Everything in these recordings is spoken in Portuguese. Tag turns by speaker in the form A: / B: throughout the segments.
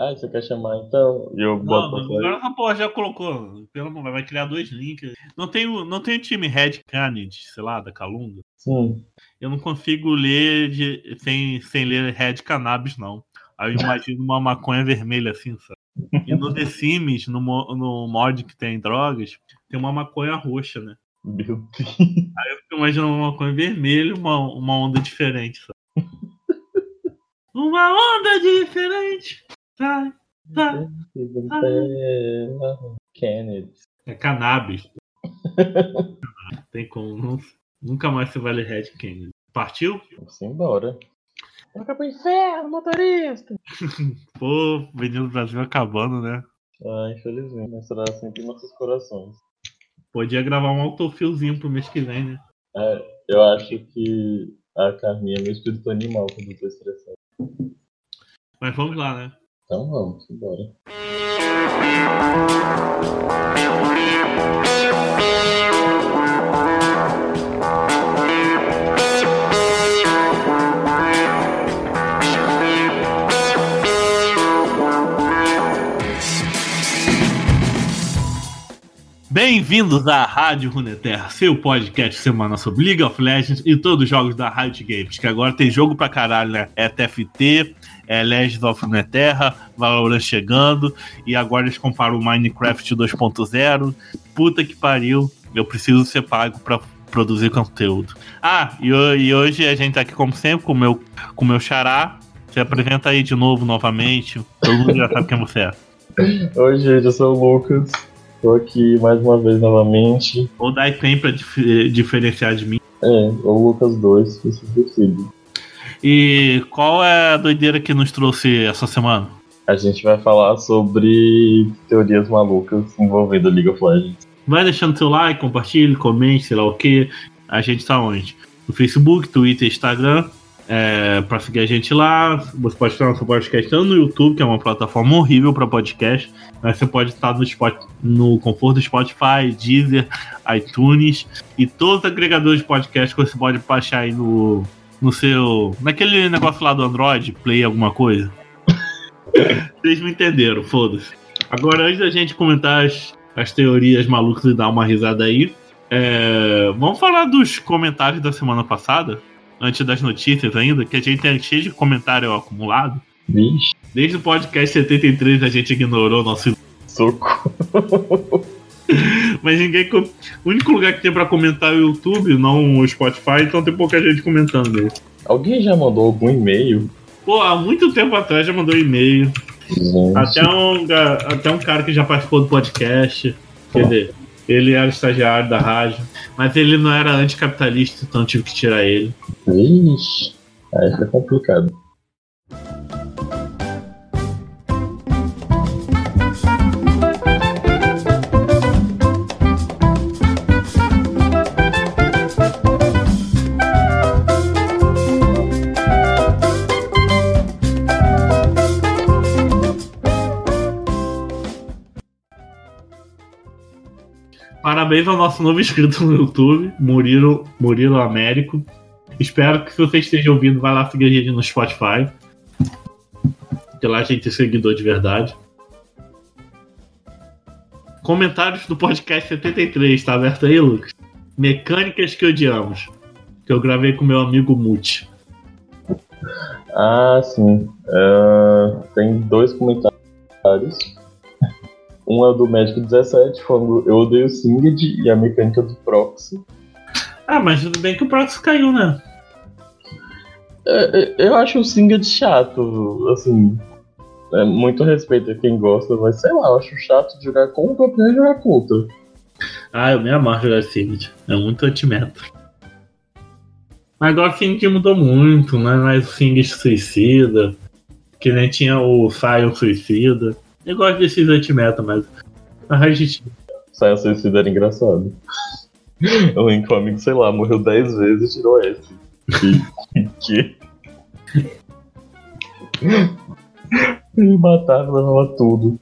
A: Ah, você quer chamar então? E eu boto
B: Não, agora essa porra já colocou. Pelo amor, vai criar dois links. Não tem, o- não tem o time Red Canned, sei lá, da Calunga.
A: Sim.
B: Eu não consigo ler de- sem, sem ler Red Cannabis, não. Aí eu imagino uma maconha vermelha assim, sabe? E no The Sims, no, no mod que tem drogas, tem uma maconha roxa, né?
A: Meu Deus.
B: Eu fico imaginando uma maconha vermelha uma, uma onda diferente, sabe? Uma onda diferente. Sai, sai.
A: É... Kennedy.
B: É cannabis. Tem como. não- nunca mais você vai ler Red Kennedy. Partiu?
A: Vamos embora. Toca pro inferno, motorista!
B: Pô, Menino do Brasil acabando, né?
A: Ah, infelizmente, mas será sempre em nossos corações.
B: Podia gravar um autofilzinho pro mês que vem, né?
A: É, eu acho que a Carminha é meu espírito animal quando eu tô estressado.
B: Mas vamos lá, né?
A: Então vamos, embora.
B: Bem-vindos à Rádio Runeterra, seu podcast semanal sobre League of Legends e todos os jogos da Riot Games, que agora tem jogo pra caralho, né? É TFT, é Legends of Runeterra, Valorant chegando, e agora eles comparam o Minecraft 2.0. Puta que pariu, eu preciso ser pago pra produzir conteúdo. Ah, e, e hoje a gente tá aqui como sempre com o meu, com o meu xará. Se apresenta aí de novo, novamente. Todo mundo já sabe quem você é.
A: Oi, gente, eu sou o Lucas. Tô aqui mais uma vez novamente.
B: Ou dá tempo pra dif- diferenciar de mim.
A: É, o Lucas 2, se você decide.
B: E qual é a doideira que nos trouxe essa semana?
A: A gente vai falar sobre teorias malucas envolvendo League of Legends.
B: Vai deixando seu like, compartilhe, comente, sei lá o que. A gente tá onde? No Facebook, Twitter, Instagram. É, pra seguir a gente lá. Você pode estar nosso podcast tanto no YouTube, que é uma plataforma horrível para podcast. Mas você pode estar no, Spot, no conforto do Spotify, Deezer, iTunes e todos os agregadores de podcast que você pode baixar aí no, no seu. naquele negócio lá do Android, Play alguma coisa. Vocês me entenderam, foda-se. Agora, antes da gente comentar as, as teorias malucas e dar uma risada aí, é, vamos falar dos comentários da semana passada, antes das notícias ainda, que a gente tem cheio de comentário acumulado.
A: Vixe,
B: Desde o podcast 73 a gente ignorou nosso.
A: soco.
B: Mas ninguém. O único lugar que tem pra comentar é o YouTube, não o Spotify, então tem pouca gente comentando.
A: Alguém já mandou algum e-mail?
B: Pô, há muito tempo atrás já mandou e-mail. Até um, até um cara que já participou do podcast. Quer dizer, ele era estagiário da rádio. Mas ele não era anticapitalista, então tive que tirar ele.
A: Vixe, aí fica complicado.
B: Parabéns ao nosso novo inscrito no YouTube, Murilo, Murilo Américo. Espero que se você esteja ouvindo, vai lá seguir a gente no Spotify. Que lá a gente tem seguidor de verdade. Comentários do podcast 73, tá aberto aí, Lucas? Mecânicas que odiamos. Que eu gravei com meu amigo Muti.
A: Ah, sim. Ah, tem dois comentários. Um é o do Médico 17, falando eu odeio o Singed e a mecânica do Proxy.
B: Ah, mas tudo bem que o Proxy caiu, né?
A: É, é, eu acho o Singed chato, assim. É, muito respeito a quem gosta, mas sei lá, eu acho chato de jogar contra e jogar contra.
B: Ah, eu me amarro jogar Singed. É muito anti-meta. Mas agora o Singed mudou muito, né? Mas o Singed suicida. Que nem tinha o Sion suicida. Eu gosto desses anti-meta, mas. A gente.
A: Sai suicida era engraçado. Lembro que um amigo, sei lá, morreu 10 vezes e tirou S. Que? Ele matava, levava tudo.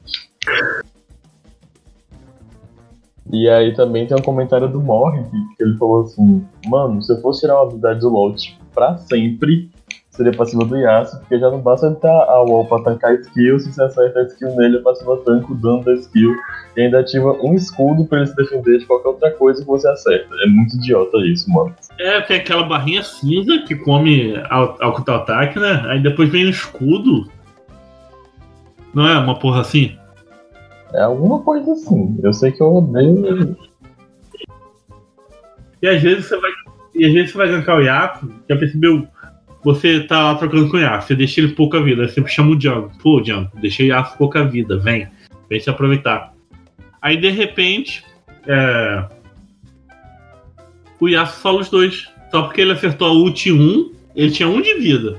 A: E aí também tem um comentário do Morre que ele falou assim: Mano, se eu fosse tirar uma habilidade do LoL tipo, pra sempre, seria passiva do Yasuo, porque já não basta ele estar a wall pra tancar skill, se você acerta a skill nele, a passiva tanca o dano da skill, e ainda ativa um escudo pra ele se defender de qualquer outra coisa que você acerta. É muito idiota isso, mano.
B: É, tem aquela barrinha cinza que come ao ataque, né? Aí depois vem o escudo. Não é uma porra assim?
A: É alguma coisa assim. Eu sei que eu odeio.
B: E às vezes você vai. E às vezes você vai gankar o Yaku, já percebeu? Você tá lá trocando com o Yaku, você deixa ele pouca vida, aí você chama o Django. Pô, Django, deixei o Yaku pouca vida, vem. Vem se aproveitar. Aí de repente. É... O Yasuo sola os dois. Só porque ele acertou a ult 1, ele tinha 1 de vida.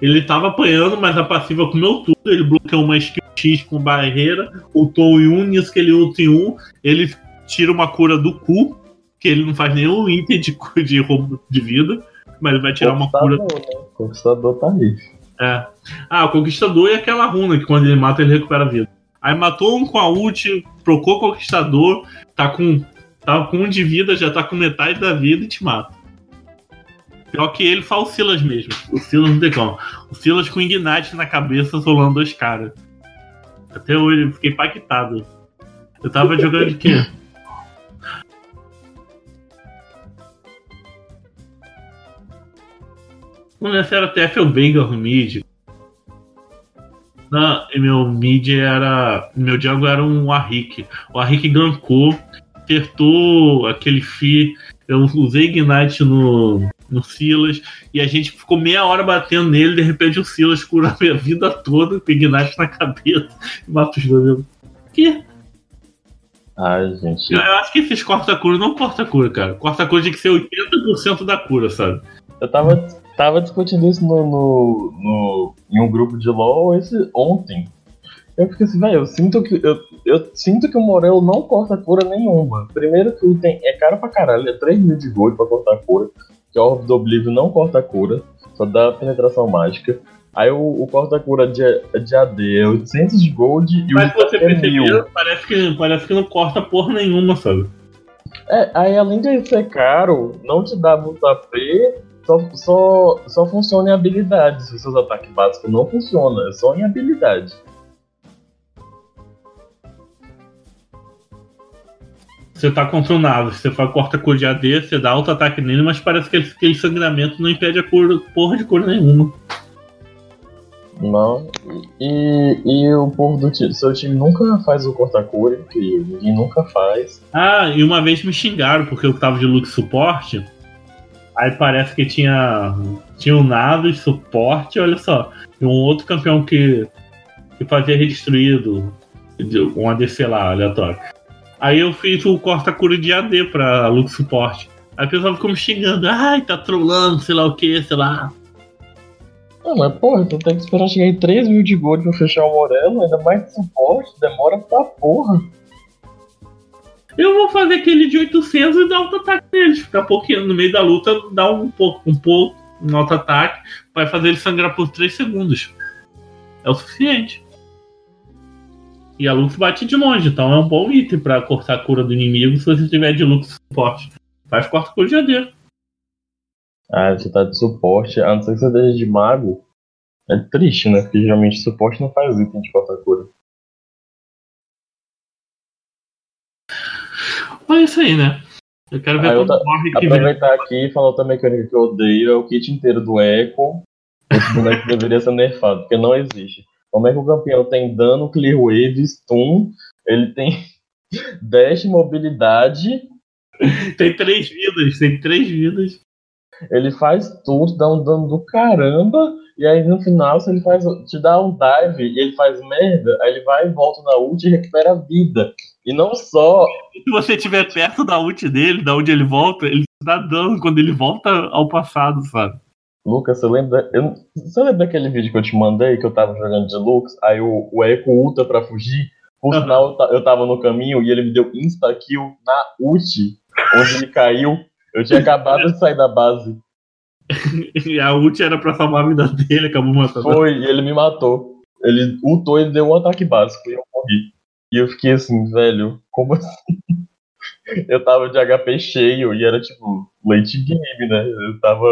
B: Ele tava apanhando, mas a passiva comeu tudo. Ele bloqueou uma skill X com barreira, ultou em 1, nisso que ele ulta em 1, ele tira uma cura do cu, que ele não faz nenhum item de, de roubo de vida, mas ele vai tirar uma cura. Né?
A: Conquistador tá aí.
B: É. Ah, o Conquistador é aquela runa que quando ele mata ele recupera a vida. Aí matou um com a ult, trocou o Conquistador, tá com, tá com um de vida, já tá com metade da vida e te mata. Pior que ele, só o Silas mesmo. O Silas não tem como. O Silas com Ignite na cabeça solando dois caras. Até hoje eu fiquei impactado. Eu tava jogando de quê? Era TF ou Bengal mid. Não, meu mid era. Meu Django era um Arrik. O Arrik gankou, acertou aquele Fi. Eu usei Ignite no, no Silas, e a gente ficou meia hora batendo nele, de repente o Silas cura a minha vida toda, com Ignite na cabeça e mata os dois. Que?
A: Ai, gente.
B: Eu, eu acho que esses corta-cura não corta-cura, cara. Corta-cura tem que ser 80% da cura, sabe?
A: Eu tava, tava discutindo isso no, no, no, em um grupo de LOL esse, ontem. Eu fiquei assim, velho, eu sinto que. Eu, eu sinto que o Morel não corta cura nenhuma. Primeiro que o item é caro pra caralho, é 3 mil de gold pra cortar cura que o Orb do Oblivion não corta a cura, só dá penetração mágica. Aí o, o corta-cura de, de AD é 800 de gold e
B: Mas o Mas você é percebeu, parece que, parece que não corta porra nenhuma, sabe?
A: É, aí além de ser caro, não te dá muito AP, só, só, só funciona em habilidades. Os seus ataques básicos não funcionam, é só em habilidade.
B: Você tá contra Navi, você faz, corta cor de AD, você dá alto ataque nele, mas parece que aquele sangramento não impede a cor, porra de cor nenhuma.
A: Não. E, e o povo do time, seu time nunca faz o corta-cura, incrível. Ninguém nunca faz.
B: Ah, e uma vez me xingaram porque eu tava de look suporte. Aí parece que tinha. Tinha um Navis suporte, olha só. E um outro campeão que, que fazia redestruído. Um ADC lá, aleatório. Aí eu fiz o corta-cura de AD pra Lux Suporte. Aí o pessoal ficou me xingando, ai, tá trolando, sei lá o que, sei lá.
A: Não, mas porra, tu tem que esperar chegar em 3 mil de gold pra fechar o Morelo, ainda mais de suporte, demora pra porra.
B: Eu vou fazer aquele de 800 e dar auto-ataque neles. Ficar pouquinho no meio da luta, dar um pouco, um pouco, um auto-ataque, vai fazer ele sangrar por 3 segundos. É o suficiente. E a Lux bate de longe, então é um bom item para cortar a cura do inimigo se você tiver de Lux suporte. Faz corta cura de AD.
A: Ah, você tá de suporte, a não ser que você esteja de mago. É triste, né? Porque geralmente suporte não faz item de corta cura.
B: Mas é isso aí, né? Eu quero ver ah,
A: como morre que Aproveitar vem. aqui e falar outra mecânica que eu odeio é o kit inteiro do Echo. Esse boneco deveria ser nerfado, porque não existe. Como é que o campeão tem dano, clear wave, stun, ele tem dash, mobilidade.
B: Tem três vidas, tem três vidas.
A: Ele faz tudo, dá um dano do caramba, e aí no final, se ele faz, te dá um dive e ele faz merda, aí ele vai e volta na ult e recupera a vida. E não só.
B: Se você estiver perto da ult dele, da onde ele volta, ele dá dano quando ele volta ao passado, sabe?
A: Lucas, você lembra, eu, você lembra daquele vídeo que eu te mandei que eu tava jogando de Lux, aí o, o Echo ulta pra fugir? Por uhum. sinal, eu tava no caminho e ele me deu insta-kill na ult, onde ele caiu. Eu tinha acabado de sair da base.
B: e a ult era pra salvar a vida dele, acabou matando.
A: Foi, ele me matou. Ele ultou e deu um ataque básico e eu morri. E eu fiquei assim, velho, como assim? eu tava de HP cheio e era tipo late game, né? Eu tava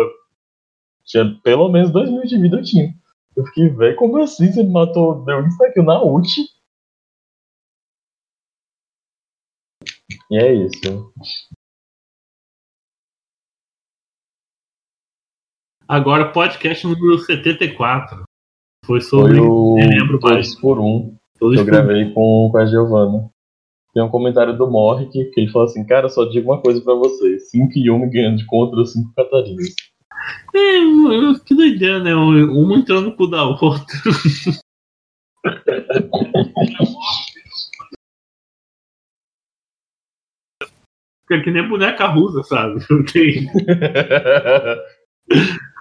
A: Tinha pelo menos 2 mil de vida eu tinha. Eu fiquei, velho, como assim você me matou? Deu isso aqui na ult? E é isso.
B: Agora, podcast número 74. Foi sobre.
A: Foi o
B: lembro mais.
A: Todos por um
B: Todos
A: que eu
B: por-
A: gravei com, com a Giovana. Tem um comentário do Morrick que ele fala assim: Cara, só digo uma coisa pra você: 5 Yumi ganhando de contra 5 Catarinas.
B: É, que doideira, né? Um entrando no cu da outra. Fica que nem boneca russa, sabe? Tem-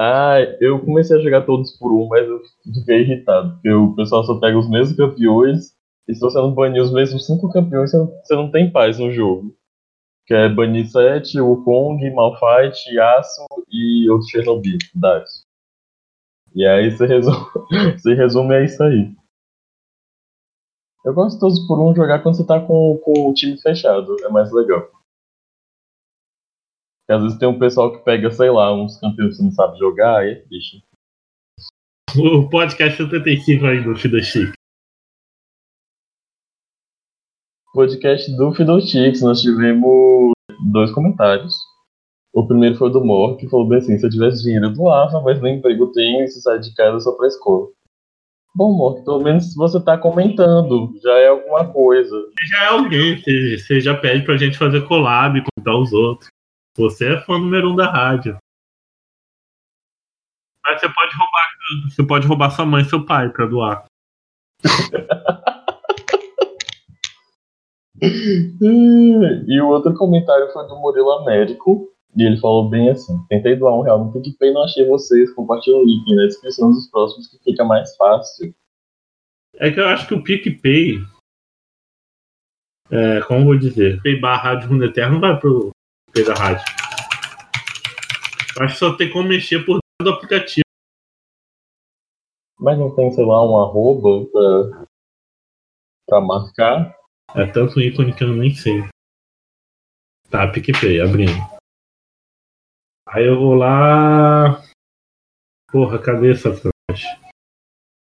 A: ah, eu comecei a jogar todos por um, mas eu fiquei irritado. Porque o pessoal só pega os mesmos campeões. E se você não banir os mesmos 5 campeões, você não, tem paz no jogo. Que é banir 7, Wukong, Malphite, Yasuo e outro Chernobyl, Darius. E aí você resume, você resume é isso aí. Eu gosto de todos por um jogar quando você tá com, com o time fechado, é mais legal. Porque às vezes tem um pessoal que pega, sei lá, uns campeões que não sabe jogar, aí é triste.
B: O podcast 75 aí do Fida Chic.
A: Podcast do Fiddlesticks, nós tivemos dois comentários. O primeiro foi do Mor, que falou bem assim, se eu tivesse dinheiro eu doava, mas nem emprego tenho e se sai de casa só pra escola. Bom, Mor, pelo menos você tá comentando, já é alguma coisa.
B: Já é alguém, você, você já pede pra gente fazer collab, contar os outros. Você é fã número um da rádio. Mas você pode roubar, você pode roubar sua mãe e seu pai pra doar.
A: E o outro comentário foi do Murilo Américo, e ele falou bem assim: tentei doar um real no PicPay, não achei vocês, compartilha o link na descrição dos próximos que fica mais fácil.
B: É que eu acho que o PicPay. É, como vou dizer? PicPay barra Rádio Mundo Eterno vai pro Da rádio. Acho que só tem como mexer por dentro do aplicativo.
A: Mas não tem, sei lá, um arroba pra, pra marcar.
B: É tanto ícone que eu nem sei. Tá, PicPay, abrindo. Aí eu vou lá. Porra, cadê essa frase?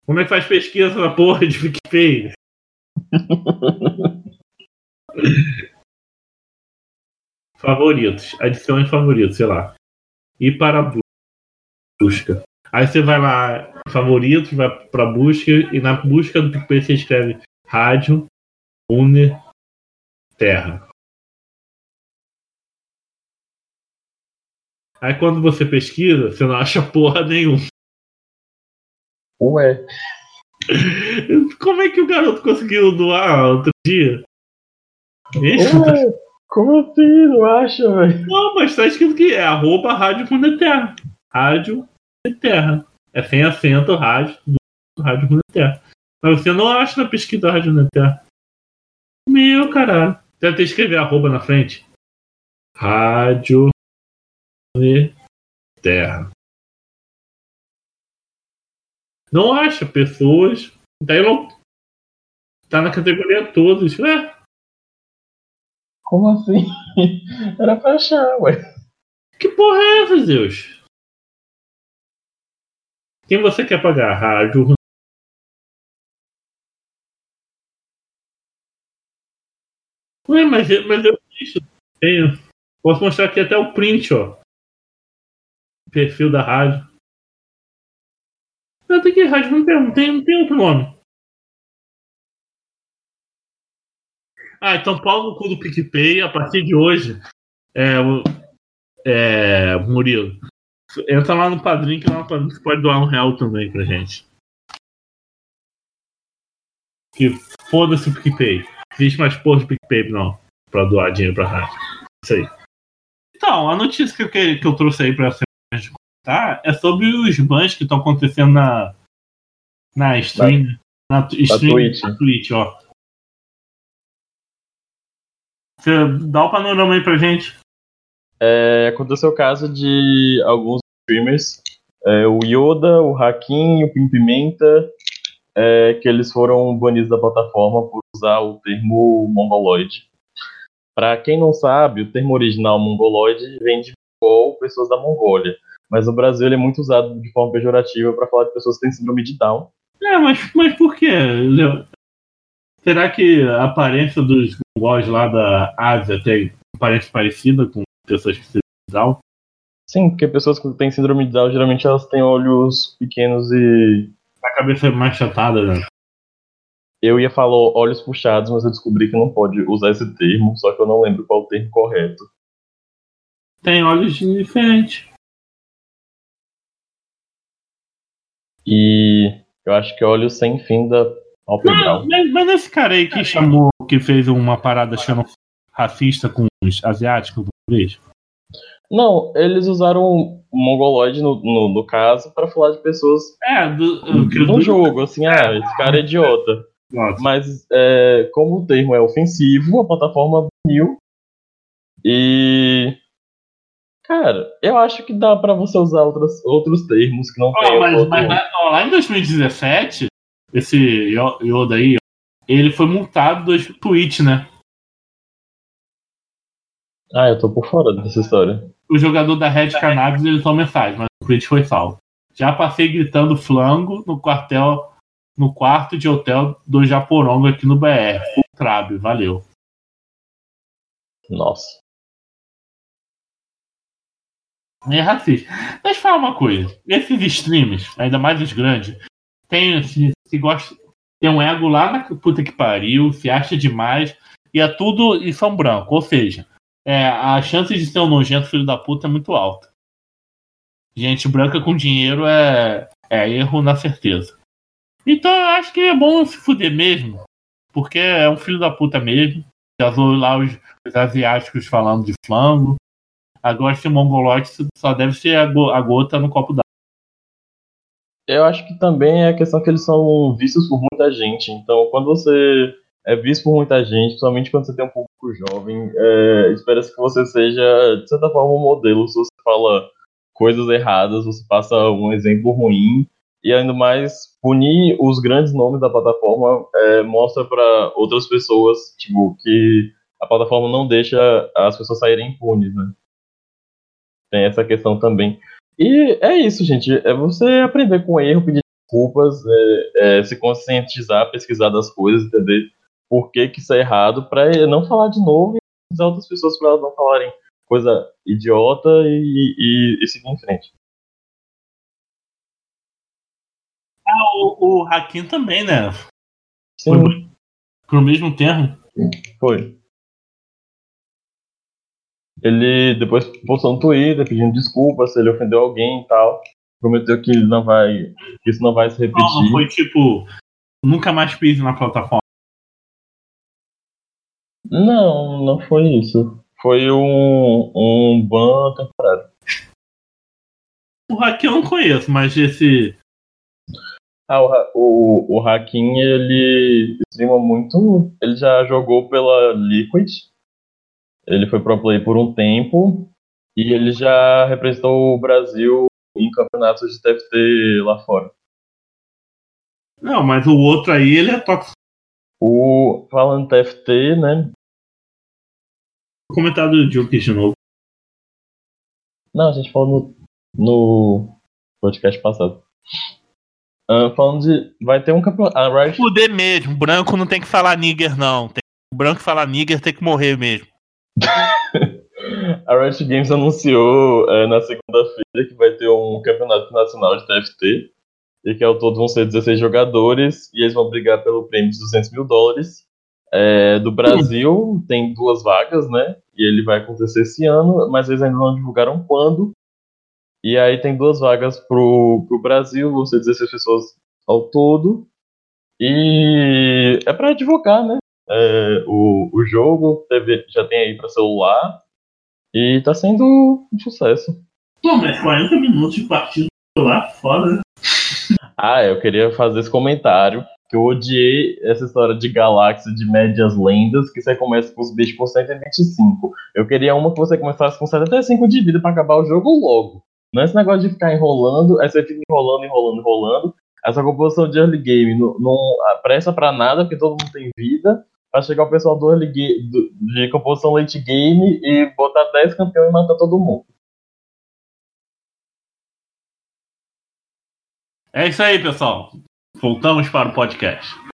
B: Como é que faz pesquisa na porra de PicPay? favoritos. Adicione favoritos, sei lá. E para a busca. Aí você vai lá, favoritos, vai para busca, e na busca do PicPay você escreve rádio Une Terra. Aí quando você pesquisa, você não acha porra nenhuma.
A: Ué,
B: Como é que o garoto conseguiu doar outro dia?
A: Ué, como assim? Não acha, velho?
B: Não, mas tá escrito que é arroba Rádio Mundo Terra. Rádio Terra. É sem acento, rádio, do Rádio Mundo Terra. Mas você não acha na pesquisa Rádio Mundo Terra. Meu caralho. Deve ter escrever arroba na frente. Rádio Terra. Não acha pessoas. Daí não. Tá na categoria todos. É,
A: Como assim? Era pra achar, ué.
B: Que porra é essa, Zeus? Quem você quer pagar? Rádio. Ué, mas, mas eu isso. Tenho. Posso mostrar aqui até o print, ó. Perfil da rádio. Tem que rádio, não tem, não tem outro nome. Ah, então pau no cu do PicPay a partir de hoje. É, o- é, Murilo. Entra lá no padrinho que lá no padrinho você pode doar um real também pra gente. Que foda-se o PicPay. Existe mais porra de PicPay não. Pra doar dinheiro pra rádio. Isso aí. Então, a notícia que eu, que, que eu trouxe aí pra semana de comentar é sobre os bans que estão acontecendo na. Na stream. Na, stream
A: Twitch.
B: na Twitch, ó. Você dá o panorama aí pra gente.
A: É, aconteceu o caso de alguns streamers, é, o Yoda, o Hakim, o Pimpimenta, é, que eles foram banidos da plataforma por usar o termo mongoloide. Para quem não sabe, o termo original mongoloide vem de igual pessoas da Mongólia. Mas no Brasil ele é muito usado de forma pejorativa para falar de pessoas que têm síndrome de Down.
B: É, mas, mas por quê? Será que a aparência dos mongóis lá da Ásia tem aparência parecida com pessoas que têm Down?
A: Sim, porque pessoas que têm síndrome de Down geralmente elas têm olhos pequenos e.
B: A cabeça é mais chatada, né?
A: Eu ia falar olhos puxados, mas eu descobri que não pode usar esse termo, só que eu não lembro qual o termo correto.
B: Tem olhos diferentes.
A: E eu acho que olhos sem fim da
B: Alpebral. Mas, mas esse cara aí que chamou, que fez uma parada achando racista com os asiáticos do?
A: Não, eles usaram o mongoloide no, no, no caso para falar de pessoas
B: é, do, do,
A: no jogo, assim, ah, esse cara é idiota. Nossa. Mas é, como o termo é ofensivo, a plataforma baniu. E. Cara, eu acho que dá para você usar outras, outros termos que não oh, tem.
B: Mas, mas lá em 2017, esse Yoda aí, ele foi multado do Twitch, né?
A: Ah, eu tô por fora dessa história.
B: O jogador da Red Cannabis ele só mensagem, mas o Twitch foi salvo. Já passei gritando flango no quartel no quarto de hotel do Japorongo aqui no BR. Trabe, valeu.
A: Nossa.
B: É racista. Deixa eu falar uma coisa. Esses streams, ainda mais os grandes, tem, se, se gosta, tem um ego lá na puta que pariu, se acha demais, e é tudo e são branco. Ou seja, é, a chance de ser um nojento filho da puta é muito alta. Gente branca com dinheiro é, é erro na certeza. Então eu acho que é bom se fuder mesmo. Porque é um filho da puta mesmo. Já zoou lá os, os, asiáticos falando de flango. Agora esse mongolote só deve ser a, a gota no copo d'água.
A: Eu acho que também é a questão que eles são vistos por muita gente. Então, quando você é visto por muita gente, principalmente quando você tem um público jovem, é, espera-se que você seja, de certa forma, um modelo. Se você fala coisas erradas, você passa um exemplo ruim e ainda mais punir os grandes nomes da plataforma é, mostra para outras pessoas tipo que a plataforma não deixa as pessoas saírem impunes, né? Tem essa questão também. E é isso, gente. É você aprender com o erro, pedir desculpas, é, é, se conscientizar, pesquisar das coisas, entender por que, que isso é errado, para não falar de novo e avisar outras pessoas para elas não falarem coisa idiota e, e, e seguir em frente.
B: Ah, o, o Hakim também, né?
A: Sim.
B: Foi pro mesmo termo.
A: Foi. Ele depois postou no Twitter pedindo desculpas se ele ofendeu alguém e tal. Prometeu que não vai. que isso não vai se repetir. Não,
B: foi tipo. Nunca mais pise na plataforma.
A: Não, não foi isso. Foi um, um ban temporário.
B: O Hakim eu não conheço, mas esse
A: ah, o, o, o Hakim, ele streama muito. Ele já jogou pela Liquid. Ele foi pro play por um tempo. E ele já representou o Brasil em campeonatos de TFT lá fora.
B: Não, mas o outro aí, ele é tóxico.
A: O falando TFT, né?
B: O comentário do Juke de novo.
A: Não, a gente falou no, no podcast passado. Uh, falando de. Vai ter um campeonato. A
B: Riot... Fuder mesmo. Branco não tem que falar nigger, não. Tem... O branco falar nigger tem que morrer mesmo.
A: a Riot Games anunciou uh, na segunda-feira que vai ter um campeonato nacional de TFT. E que ao todo vão ser 16 jogadores. E eles vão brigar pelo prêmio de 200 mil dólares. É, do Brasil tem duas vagas, né? E ele vai acontecer esse ano, mas eles ainda não divulgaram quando. E aí tem duas vagas pro, pro Brasil, vão ser 16 pessoas ao todo. E é para divulgar, né? É, o, o jogo teve, já tem aí para celular e tá sendo um sucesso.
B: Pô, mas 40 minutos de partida lá fora, né?
A: Ah, eu queria fazer esse comentário. Que eu odiei essa história de galáxia de médias lendas, que você começa com os bichos com 125. Eu queria uma que você começasse com 75 de vida para acabar o jogo logo. Não é esse negócio de ficar enrolando, aí você fica enrolando, enrolando, enrolando. Essa composição de early game não, não presta pra nada, porque todo mundo tem vida pra chegar o pessoal do early game, do, de composição late game e botar 10 campeões e matar todo mundo.
B: É isso aí, pessoal. Voltamos para o podcast.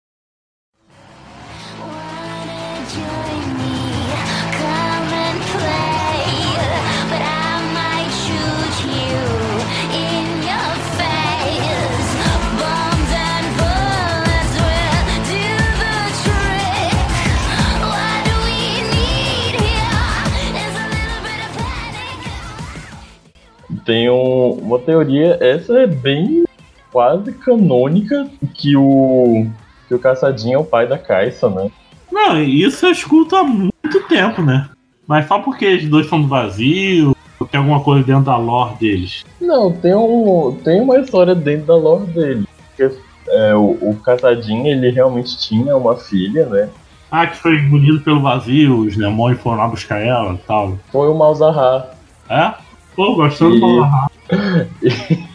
A: Tem um- uma teoria, essa é bem quase canônica, que o, que o Caçadinho é o pai da Caixa, né?
B: Não, isso eu escuto há muito tempo, né? Mas só porque os dois são do vazio, ou tem alguma coisa dentro da lore deles.
A: Não, tem, um, tem uma história dentro da lore dele. Porque, é, o, o Caçadinho, ele realmente tinha uma filha, né?
B: Ah, que foi engolido pelo vazio, os demônios foram lá buscar ela e tal.
A: Foi o Malzahar.
B: É? Pô, gostando
A: E-
B: do Malahar.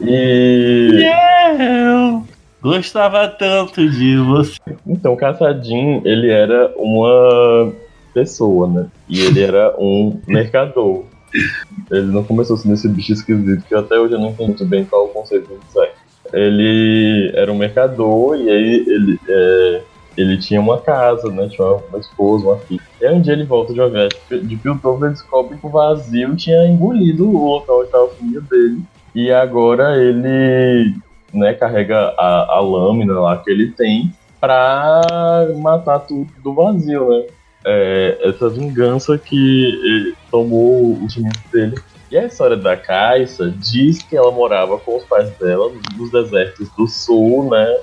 A: E.
B: Eu gostava tanto de você.
A: Então, o Caçadinho, ele era uma pessoa, né? E ele era um mercador. Ele não começou sendo esse bicho esquisito, que até hoje eu não entendo muito bem qual é o conceito disso aí. Ele era um mercador e aí ele, é, ele tinha uma casa, né? Tinha uma esposa, uma filha. E um dia ele volta de uma viagem de Piltover descobre que o vazio tinha engolido o local onde estava a família dele. E agora ele né, carrega a, a lâmina lá que ele tem pra matar tudo do vazio, né? É, essa vingança que eh, tomou o sentimento dele. E a história da Caixa diz que ela morava com os pais dela nos desertos do sul, né?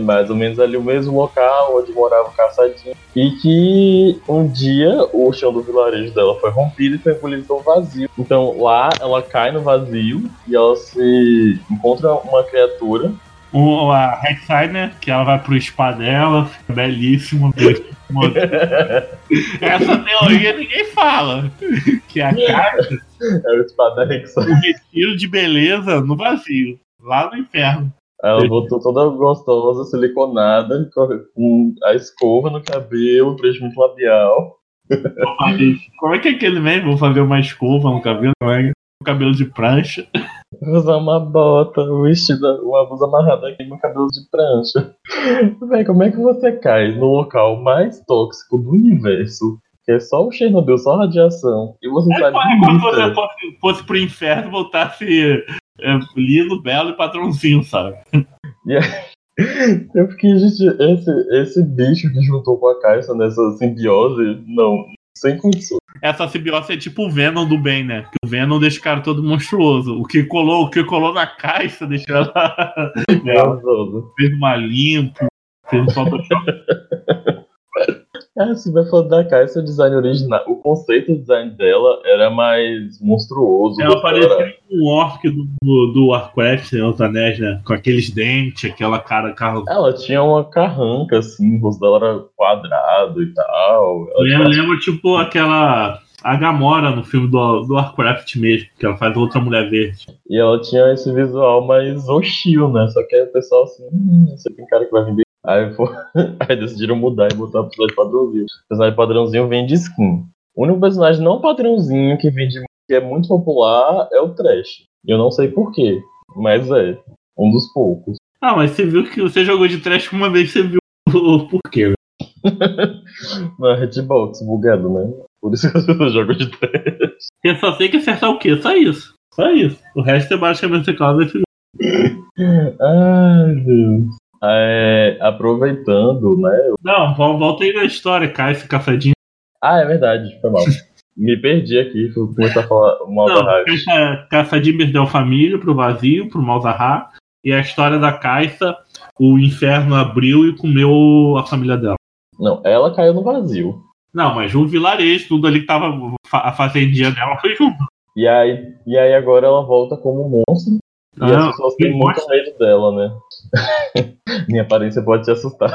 A: Mais ou menos ali o mesmo local onde morava o caçadinho. E que um dia o chão do vilarejo dela foi rompido e foi engolido pelo vazio. Então lá ela cai no vazio e ela se encontra uma criatura
B: O, a Red Signer, que ela vai pro spa dela, fica belíssimo. Essa teoria ninguém fala. Que a caixa
A: é o Spadex.
B: o retiro de beleza no vazio, lá no inferno.
A: Ela voltou toda gostosa, siliconada, com a escova no cabelo, preenchimento labial.
B: Como é que é aquele mesmo? Vou fazer uma escova no cabelo, como é? Um cabelo de prancha.
A: Usar uma bota, um vestido, uma blusa amarrada aqui no cabelo de prancha. Véi, como é que você cai no local mais tóxico do universo, que é só o Chernobyl, só radiação, e você
B: É
A: sai
B: como se você fosse, fosse pro inferno e voltasse é, lindo, belo e patrãozinho, sabe?
A: Eu fiquei, gente, esse, esse bicho que juntou com a Caixa nessa simbiose, não, sem condições.
B: Essa simbiose é tipo o Venom do bem, né? Que o Venom deixa o cara todo monstruoso. O que colou, o que colou na caixa deixou ela. fez uma limpo, fez um Photoshop.
A: É, se vai falar da Caixa, o design original, o conceito do design dela era mais monstruoso.
B: Ela
A: era-
B: parecia um orc do, do, do Warcraft, né? Anéis, né? Com aqueles dentes, aquela cara, carro.
A: Ela tinha uma carranca, assim, o rosto dela era quadrado e tal. Ela
B: Eu lembro, tipo, aquela. A Gamora no filme do, do Warcraft mesmo, que ela faz outra mulher verde.
A: E ela tinha esse visual mais hostil, né? Só que aí o pessoal assim, hum, você tem cara que vai vender. Aí, pô, aí decidiram mudar e botar o personagem padrãozinho. O personagem padrãozinho vem de skin. O único personagem não padrãozinho que vem de que é muito popular é o Trash. Eu não sei porquê, mas é. Um dos poucos.
B: Ah, mas você viu que você jogou de trash uma vez, você viu o porquê.
A: Na Hitbox, bugado, né? Por isso que as pessoas jogam de Trash.
B: Você só tem que acertar o quê? Só isso. Só isso. O resto é basicamente teclado desse
A: Ai, Deus. É, aproveitando, né?
B: Não, vol- volta aí na história, cai esse cafedinho.
A: Ah, é verdade, foi mal. Me perdi aqui, fui começar a falar mal da
B: Não,
A: rádio.
B: Caixa, Caçadinho perdeu a família pro vazio, pro Malzahar. E a história da Caixa, o inferno abriu e comeu a família dela.
A: Não, ela caiu no vazio.
B: Não, mas o vilarejo, tudo ali que tava. A fazendinha dela foi junto.
A: E aí, e aí agora ela volta como monstro. E as pessoas têm muito medo dela, né? Minha aparência pode te assustar.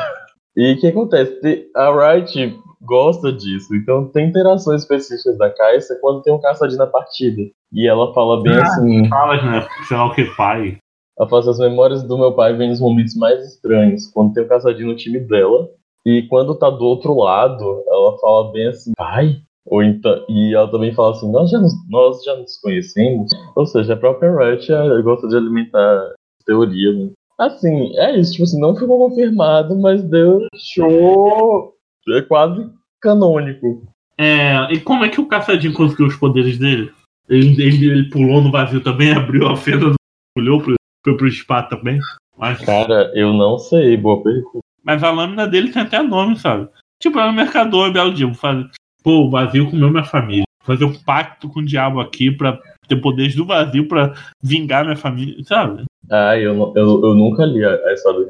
A: E o que acontece? Te- A Wright gosta disso. Então tem interações específicas da Caixa quando tem um caçadinho na partida. E ela fala bem
B: Ah.
A: assim.
B: Falas, né? Sei lá o que pai.
A: Ela fala assim, as memórias do meu pai vêm nos momentos mais estranhos, quando tem o caçadinho no time dela. E quando tá do outro lado, ela fala bem assim, pai? Ou então, e ela também fala assim, nós já nos, nós já nos conhecemos. Ou seja, a própria eh, gosta de alimentar teoria, né? Assim, é isso, tipo assim, não ficou confirmado, mas deixou é quase canônico.
B: É, e como é que o caçadinho conseguiu os poderes dele? Ele, ele, ele pulou no vazio também, abriu a fenda, olhou pro, foi pro spa também. Mas,
A: Cara, eu não sei, boa pergunta.
B: mas a lâmina dele tem até nome, sabe? Tipo, é um mercador, belo dia. vou fazer- Pô, o vazio comeu minha família. Fazer um pacto com o diabo aqui pra ter poderes do vazio pra vingar minha família, sabe?
A: Ah, eu, eu, eu nunca li a, a história do.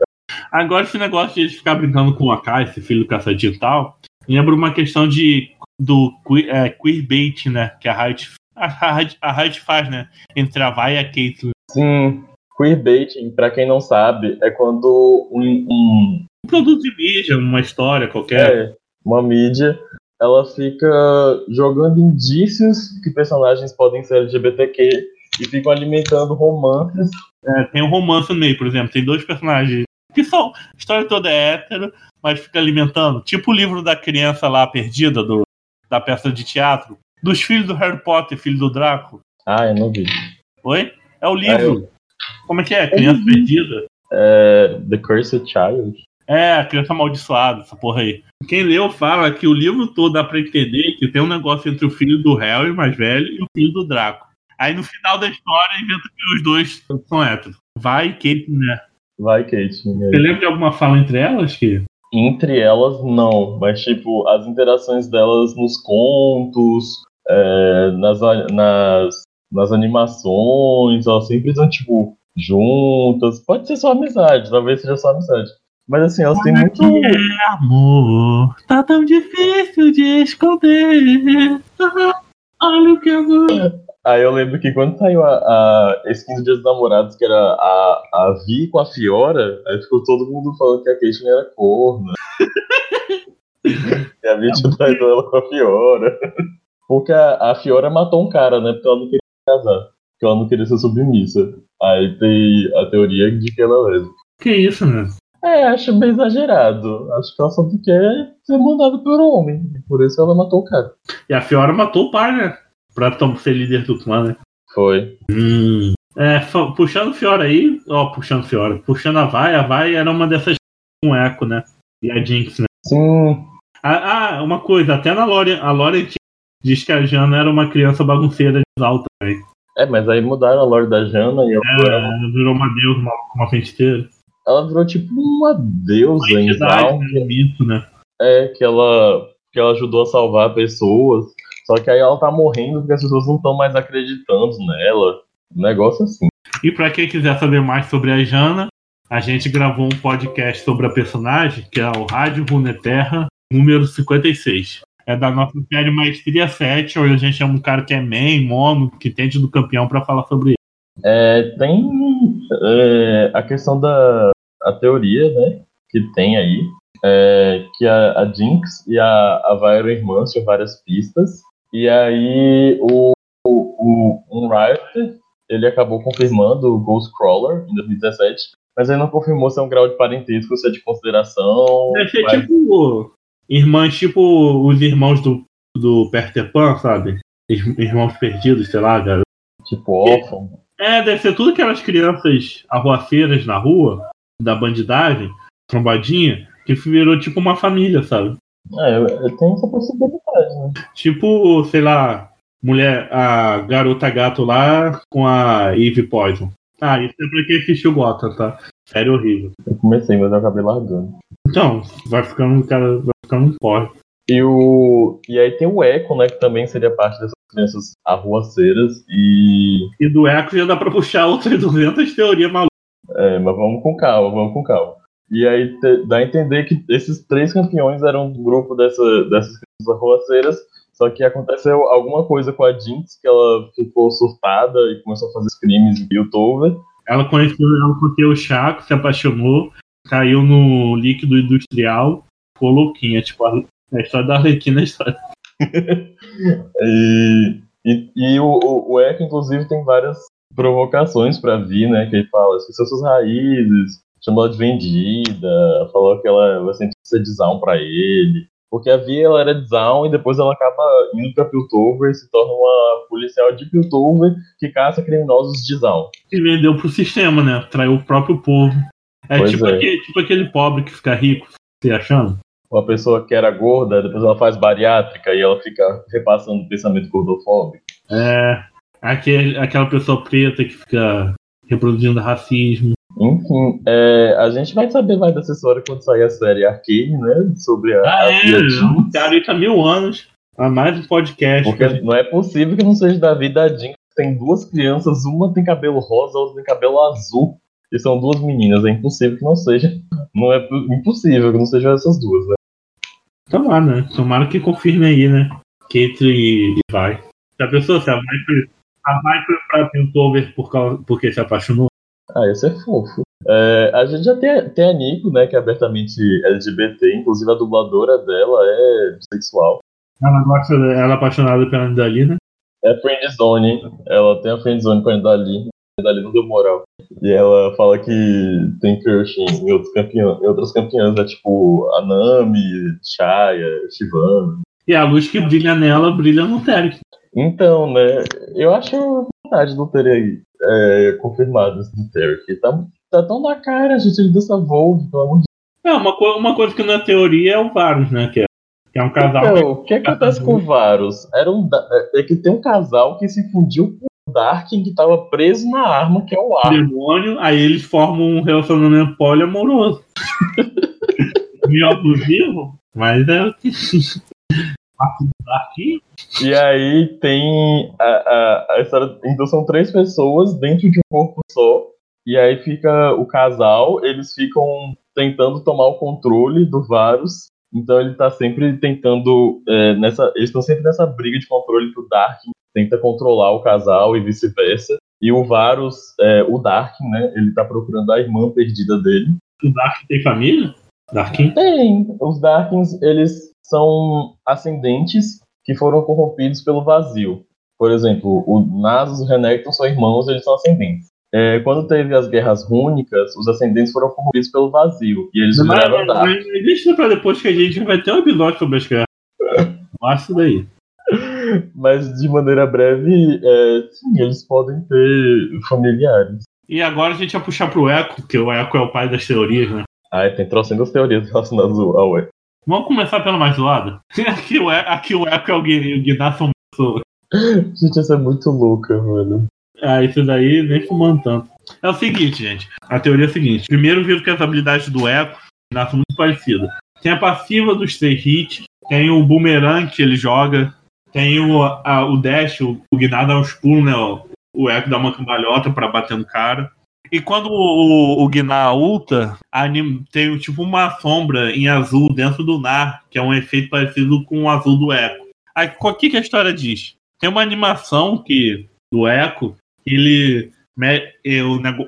B: Agora, esse negócio de eles ficar brincando com o Akai, esse filho do caçadinho e tal, lembra uma questão de do é, queerbait, né? Que a Riot, a, a, Riot- a Riot faz, né? Entre a Vai e a Caitlyn.
A: Sim, queerbaiting, pra quem não sabe, é quando um, um-
B: Um produto de mídia, uma história qualquer.
A: é, uma mídia ela fica jogando indícios que personagens podem ser LGBTQ e ficam alimentando romances.
B: É, tem um romance no meio, por exemplo. Tem dois personagens que são. A história toda é hétero, mas fica alimentando. Tipo o livro da criança lá perdida, do, da peça de teatro. Dos filhos do Harry Potter, filho do Draco.
A: Ah, eu não vi.
B: Oi? É o
A: Ah,
B: livro. Como é que é? Criança perdida?
A: É, The Cursed Child.
B: É, a criança amaldiçoada, essa porra aí. Quem leu fala que o livro todo dá pra entender que tem um negócio entre o filho do Harry, mais velho, e o filho do Draco. Aí no final da história inventa que os dois são héteros. Vai e Kate, né?
A: Vai, Kate.
B: Você lembra de alguma fala entre elas? Que...
A: Entre elas, não. Mas, tipo, as interações delas nos contos, é, nas, nas, nas animações, elas sempre estão, tipo, juntas. Pode ser só amizade, talvez seja só amizade. Mas, assim, elas têm muito...
B: É amor, tá tão difícil de esconder. Ah, Olha o que amor.
A: Aí eu lembro que quando saiu a, a, esse 15 Dias dos Namorados, que era a, a Vi com a Fiora, aí ficou todo mundo falando que a Kate era corna. e a Vi tinha traído ela com a Fiora. Porque a, a Fiora matou um cara, né? Porque ela não queria casar. Porque ela não queria ser submissa. Aí tem a teoria de que ela é lésbica.
B: Que isso, né?
A: É, acho bem exagerado. Acho que ela só quer ser mandada por homem. Por isso ela matou o cara.
B: E a Fiora matou o pai, né? Pra tom- ser líder do clã, né?
A: Foi.
B: Hum. É, puxando Fiora aí, ó, puxando Fiora, puxando a Vai, a Vai era uma dessas com eco, né? E a Jinx, né?
A: Sim.
B: Ah, ah, uma coisa, até na Lore, a Lore diz que a Jana era uma criança bagunceira de alta também.
A: É, mas aí mudaram a lore da Jana e ela,
B: Ela virou uma deusa, uma, uma feiticeira.
A: Ela virou tipo uma deusa
B: Uma
A: em
B: né? Mito, né?
A: É, que ela, que ela ajudou a salvar pessoas. Só que aí ela tá morrendo porque as pessoas não estão mais acreditando nela. Um negócio assim.
B: E pra quem quiser saber mais sobre a Jana, a gente gravou um podcast sobre a personagem, que é o Rádio Runeterra, número 56. É da nossa série Maestria 7, onde a gente chama um cara que é main, mono, que tende do campeão pra falar sobre ele.
A: É, tem é, a questão da a teoria, né? Que tem aí. É, que a, a Jinx e a, a Vi eram irmãs, tinham várias pistas. E aí o, o, o um Riot, ele acabou confirmando o Ghostcrawler em 2017. Mas ele não confirmou se é um grau de parentesco, se é de consideração.
B: Deve ser
A: mas-
B: tipo irmãs, tipo os irmãos do, do Peter Pan, sabe? Ir- Irmãos perdidos, sei lá, cara.
A: tipo órfão.
B: É, deve ser tudo aquelas crianças arruaceiras na rua, da bandidagem, trombadinha, que virou tipo uma família, sabe?
A: É, eu, tenho essa possibilidade, né?
B: Tipo, sei lá, mulher, a garota gato lá com a Eve Poison. Ah, isso é pra quem assistiu Gotham, tá? Sério horrível.
A: Eu comecei, mas eu acabei largando.
B: Então, vai ficando, cara, vai ficando porre.
A: E, o, e aí tem o Echo, né? Que também seria parte dessas crianças arruaceiras. E.
B: E do Echo já dá pra puxar outras 200 teorias malucas.
A: É, mas vamos com calma, vamos com calma. E aí te- dá a entender que esses três campeões eram um grupo dessa, dessas crianças arruaceiras. Só que aconteceu alguma coisa com a Jinx, que ela ficou surtada e começou a fazer crimes em Piltover.
B: Ela conheceu, ela conheceu o Chaco, se apaixonou, caiu no líquido industrial, ficou louquinha. Tipo, a, a história da Arlequina é a história.
A: E, e, e o, o, o Echo, inclusive, tem várias provocações pra Vi, né? Que ele fala, esqueceu suas raízes, chamou ela de vendida, falou que ela vai sempre ser desão pra ele. Porque a Vi ela era de Zaun e depois ela acaba indo pra Piltover e se torna uma policial de Piltover que caça criminosos de Zaun.
B: E vendeu pro sistema, né? Traiu o próprio povo. É tipo,
A: é.
B: Aquele, tipo aquele pobre que fica rico, se achando.
A: Uma pessoa que era gorda, depois ela faz bariátrica e ela fica repassando pensamento gordofóbico.
B: É. Aquele, aquela pessoa preta que fica reproduzindo racismo.
A: Enfim, é, a gente vai saber mais dessa história quando sair a série Arcane, né? Sobre a,
B: Ah,
A: a
B: é?
A: Jean.
B: Cara, isso há mil anos. Há mais um podcast.
A: Porque não é possível que não seja da vida da Jean. que Tem duas crianças, uma tem cabelo rosa, a outra tem cabelo azul. E são duas meninas. É impossível que não seja. Não é po- impossível que não sejam essas duas, né?
B: Tomara, né? Tomara que confirme aí, né? Kate e, vai. Já pensou se a vai foi, a vai foi pra Piltover por causa, porque se apaixonou?
A: Ah, esse é fofo. É, a gente já tem, tem a Nico, né? Que é abertamente LGBT. Inclusive a dubladora dela é bissexual.
B: Ela gosta, ela é apaixonada pela Nidalina.
A: É friendzone. Ela tem a friendzone com a Nidali. A Nidali não deu moral. E ela fala que tem crush em, outros campeão, em outras campeãs, né? Tipo a Nami, Chaya, Shivana.
B: E a luz que brilha nela brilha no Terek.
A: Então, né? Eu acho verdade não ter aí é, confirmado isso do Terry. Tá, tá tão na cara, gente. Ele dessa Vogue, pelo amor de
B: É, uma, co uma coisa que na teoria é o Varus, né? Que é, que é um casal.
A: Então, o que acontece com o Varus? Era um, é é que tem um casal que se fundiu com o Darkin que tava preso na arma, que é o Ar.
B: demônio, aí eles formam um relacionamento poliamoroso. Meio abusivo, mas é o que. Aqui,
A: E aí tem a, a, a história. Então são três pessoas dentro de um corpo só. E aí fica o casal, eles ficam tentando tomar o controle do Varus. Então ele tá sempre tentando. é, nessa, eles estão sempre nessa briga de controle que o Darkin tenta controlar o casal e vice-versa. E o Varus, é, o Darkin, né? Ele tá procurando a irmã perdida dele.
B: o Dark tem família? Darkin?
A: Tem. Os Darkins, eles são ascendentes que foram corrompidos pelo vazio. Por exemplo, o Nasus e o Renekton são irmãos, eles são ascendentes. É, quando teve as guerras rúnicas, os ascendentes foram corrompidos pelo vazio. E eles
B: Mas,
A: viraram
B: mas, mas deixa pra depois que a gente vai ter um episódio sobre as guerras. Isso daí.
A: Mas de maneira breve, é, sim, eles podem ter familiares.
B: E agora a gente vai puxar pro Echo, porque o Echo é o pai das teorias, né?
A: Ai, tem trocentas teorias relacionadas ao ao Echo.
B: Vamos começar pela mais zoada? Aqui o, aqui o Echo é o Gui- o Gnasson pessoa.
A: Gente, essa é muito louca, mano.
B: Ah, isso daí nem fumando tanto. É o seguinte, gente. A teoria é a seguinte. Primeiro, viram que as habilidades do Echo nascem muito parecidas. Tem a passiva dos três hits, tem o boomerang que ele joga, tem o, a- o dash, o, o Gnado dá uns pulos, né? O, o Echo dá uma cambalhota pra bater no cara. E quando o, o, Gná ulta, tem tipo uma sombra em azul dentro do Nar, que é um efeito parecido com o azul do Echo. Aí, o que, a história diz? Tem uma animação que do Echo, ele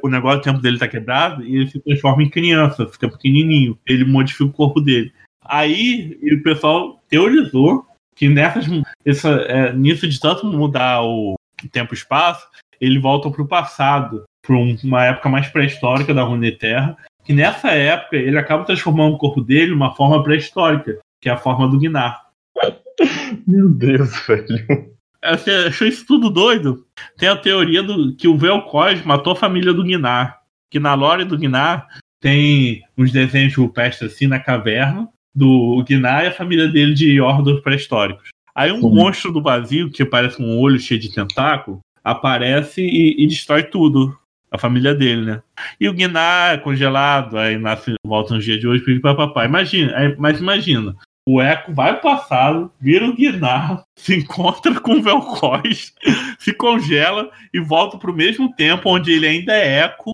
B: o, negócio do tempo dele tá quebrado e ele se transforma em criança, fica pequenininho. Ele modifica o corpo dele. Aí o pessoal teorizou que nessas, essa, é, nisso de tanto mudar o tempo e espaço, ele volta pro passado, para uma época mais pré-histórica da Runeterra, que nessa época ele acaba transformando o corpo dele numa forma pré-histórica, que é a forma do Gnar.
A: Meu Deus, velho.
B: Você achou isso tudo doido? Tem a teoria do que o Vel'Koz matou a família do Gnar. Que na lore do Gnar tem uns desenhos rupestres assim na caverna do Gnar e a família dele de Ordor pré-históricos. Aí um monstro do vazio, que parece um olho cheio de tentáculo, aparece e, e destrói tudo. A família dele, né? E o Gnar é congelado, aí nasce, volta nos dias de hoje, papapá. Imagina, aí- mas imagina, o Echo vai pro passado, vira o Gnar, se encontra com o Vel'Koz, se congela e volta pro mesmo tempo onde ele ainda é Echo.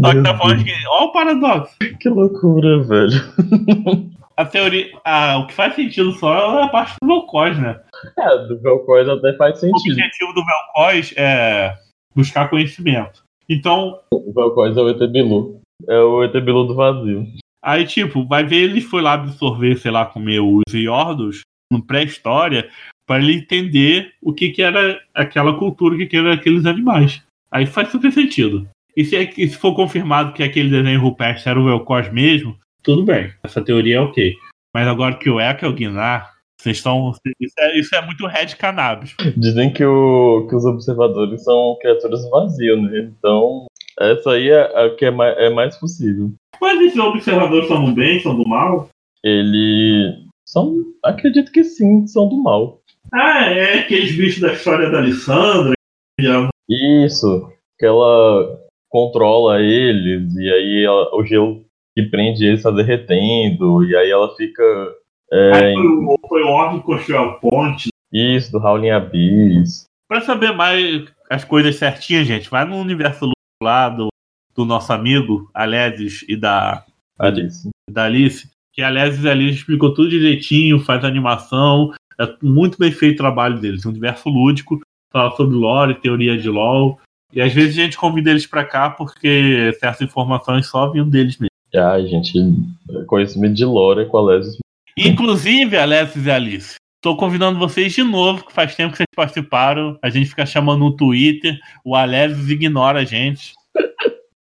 B: Só que tá falando de. Olha o paradoxo.
A: Que loucura, velho.
B: A teoria. ah, o que faz sentido só é a parte do Vel'Koz, né?
A: É, do Vel'Koz até faz
B: O
A: sentido.
B: objetivo do Vel'Koz é buscar conhecimento. Então,
A: O Vel'Koz é o ET Bilu. É o ET Bilu do vazio.
B: Aí, tipo, vai ver ele foi lá absorver, sei lá, comer os Iordos no pré-história para ele entender o que, que era aquela cultura, o que, que era aqueles animais. Aí faz super sentido. E se, é que- se for confirmado que aquele desenho rupestre era o Vel'Koz mesmo, tudo bem. Essa teoria é ok. Mas agora que o Echo é o Guinar, vocês estão. Isso é, isso é muito red cannabis.
A: Dizem que, o, que os observadores são criaturas vazias, né? Então, essa aí é a que é mais, é mais possível.
B: Mas esses observadores são do bem, são do mal?
A: Ele. São. Acredito que sim, são do mal.
B: Ah, é aqueles bichos da história da Alessandra.
A: Isso. Que ela controla eles, e aí ela- o gelo que prende eles tá derretendo, e aí ela fica. É,
B: Aí foi, o- foi o Orc que construiu a ponte.
A: isso, do Howling Abyss.
B: Pra saber mais as coisas certinhas, gente, vai no universo lá do, do nosso amigo Alesis e da,
A: Alice.
B: da Alice. Que Alesis e Alice explicou tudo direitinho, faz animação. É muito bem feito o trabalho deles. Um universo lúdico, fala sobre lore, teoria de LOL. E às vezes a gente convida eles pra cá porque certas informações só vinham deles mesmo.
A: Ai, gente, conhecimento de lore é com a Lesis.
B: Inclusive, Alessis e Alice, estou convidando vocês de novo, que faz tempo que vocês participaram. A gente fica chamando no Twitter, o Alessis ignora a gente.